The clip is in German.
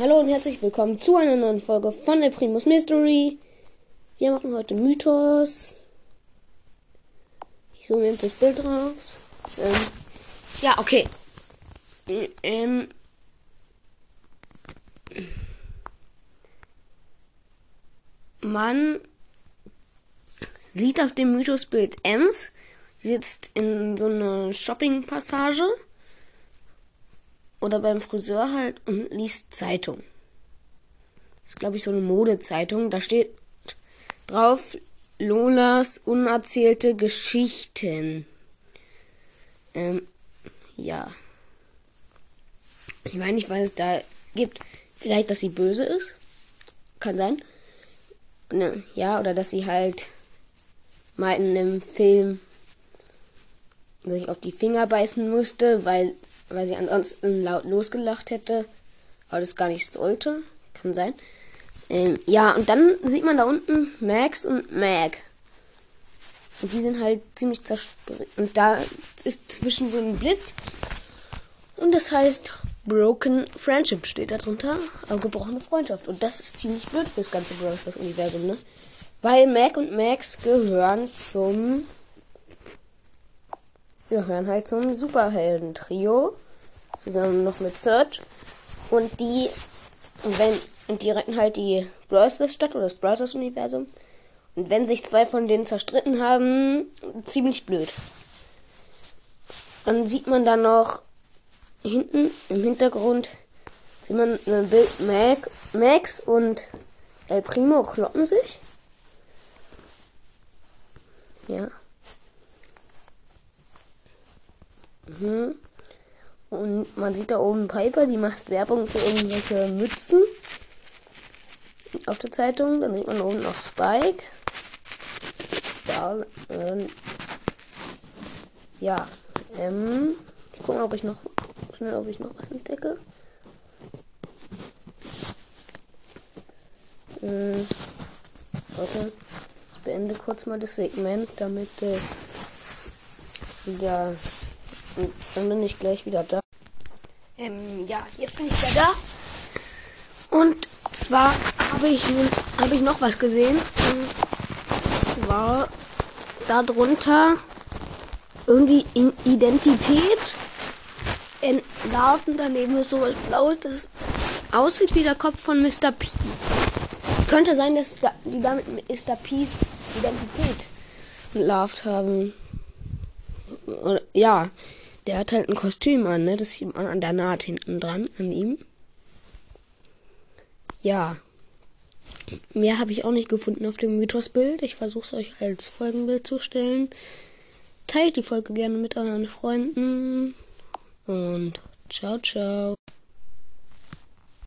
Hallo und herzlich willkommen zu einer neuen Folge von der Primus Mystery. Wir machen heute Mythos. Ich suche mir jetzt das Bild raus. Ähm, ja, okay. Ähm, man sieht auf dem Mythosbild Ems, sitzt in so einer Shopping-Passage oder beim Friseur halt und liest Zeitung. Das ist, glaube ich, so eine Modezeitung. Da steht drauf Lolas unerzählte Geschichten. Ähm, ja. Ich meine nicht, was es da gibt. Vielleicht, dass sie böse ist. Kann sein. Ne, ja, oder dass sie halt mal in einem Film sich auf die Finger beißen musste, weil weil sie ansonsten laut losgelacht hätte, aber das gar nicht sollte. Kann sein. Ähm, ja, und dann sieht man da unten Max und Mag. Und die sind halt ziemlich zerstritten. Und da ist zwischen so ein Blitz. Und das heißt Broken Friendship steht da drunter. Aber gebrochene Freundschaft. Und das ist ziemlich blöd fürs ganze Brawl Universum, ne? Weil Mac und Max gehören zum wir hören halt zum Superhelden-Trio. Zusammen noch mit Search. Und die, wenn, und die retten halt die Brawlers Stadt oder das Brawlers Universum. Und wenn sich zwei von denen zerstritten haben, ziemlich blöd. Dann sieht man dann noch hinten im Hintergrund sieht man ein Bild Mac, Max und El Primo kloppen sich. Ja. Mhm. Und man sieht da oben Piper, die macht Werbung für irgendwelche Mützen auf der Zeitung. Dann sieht man oben noch Spike. Star, äh, ja, ähm, ich gucke ob ich noch schnell, ob ich noch was entdecke. Ähm, warte, ich beende kurz mal das Segment, damit es wieder dann bin ich gleich wieder da. Ähm, ja, jetzt bin ich wieder da. Und zwar habe ich, hab ich noch was gesehen. Und zwar darunter irgendwie in Identität entlarven. Daneben ist sowas Blaues, das aussieht wie der Kopf von Mr. P. Es könnte sein, dass die damit Mr. P's Identität entlarvt haben. Ja, der hat halt ein Kostüm an, ne? Das sieht man an der Naht hinten dran, an ihm. Ja. Mehr habe ich auch nicht gefunden auf dem Mythosbild. Ich versuche es euch als Folgenbild zu stellen. Teilt die Folge gerne mit euren Freunden. Und ciao, ciao.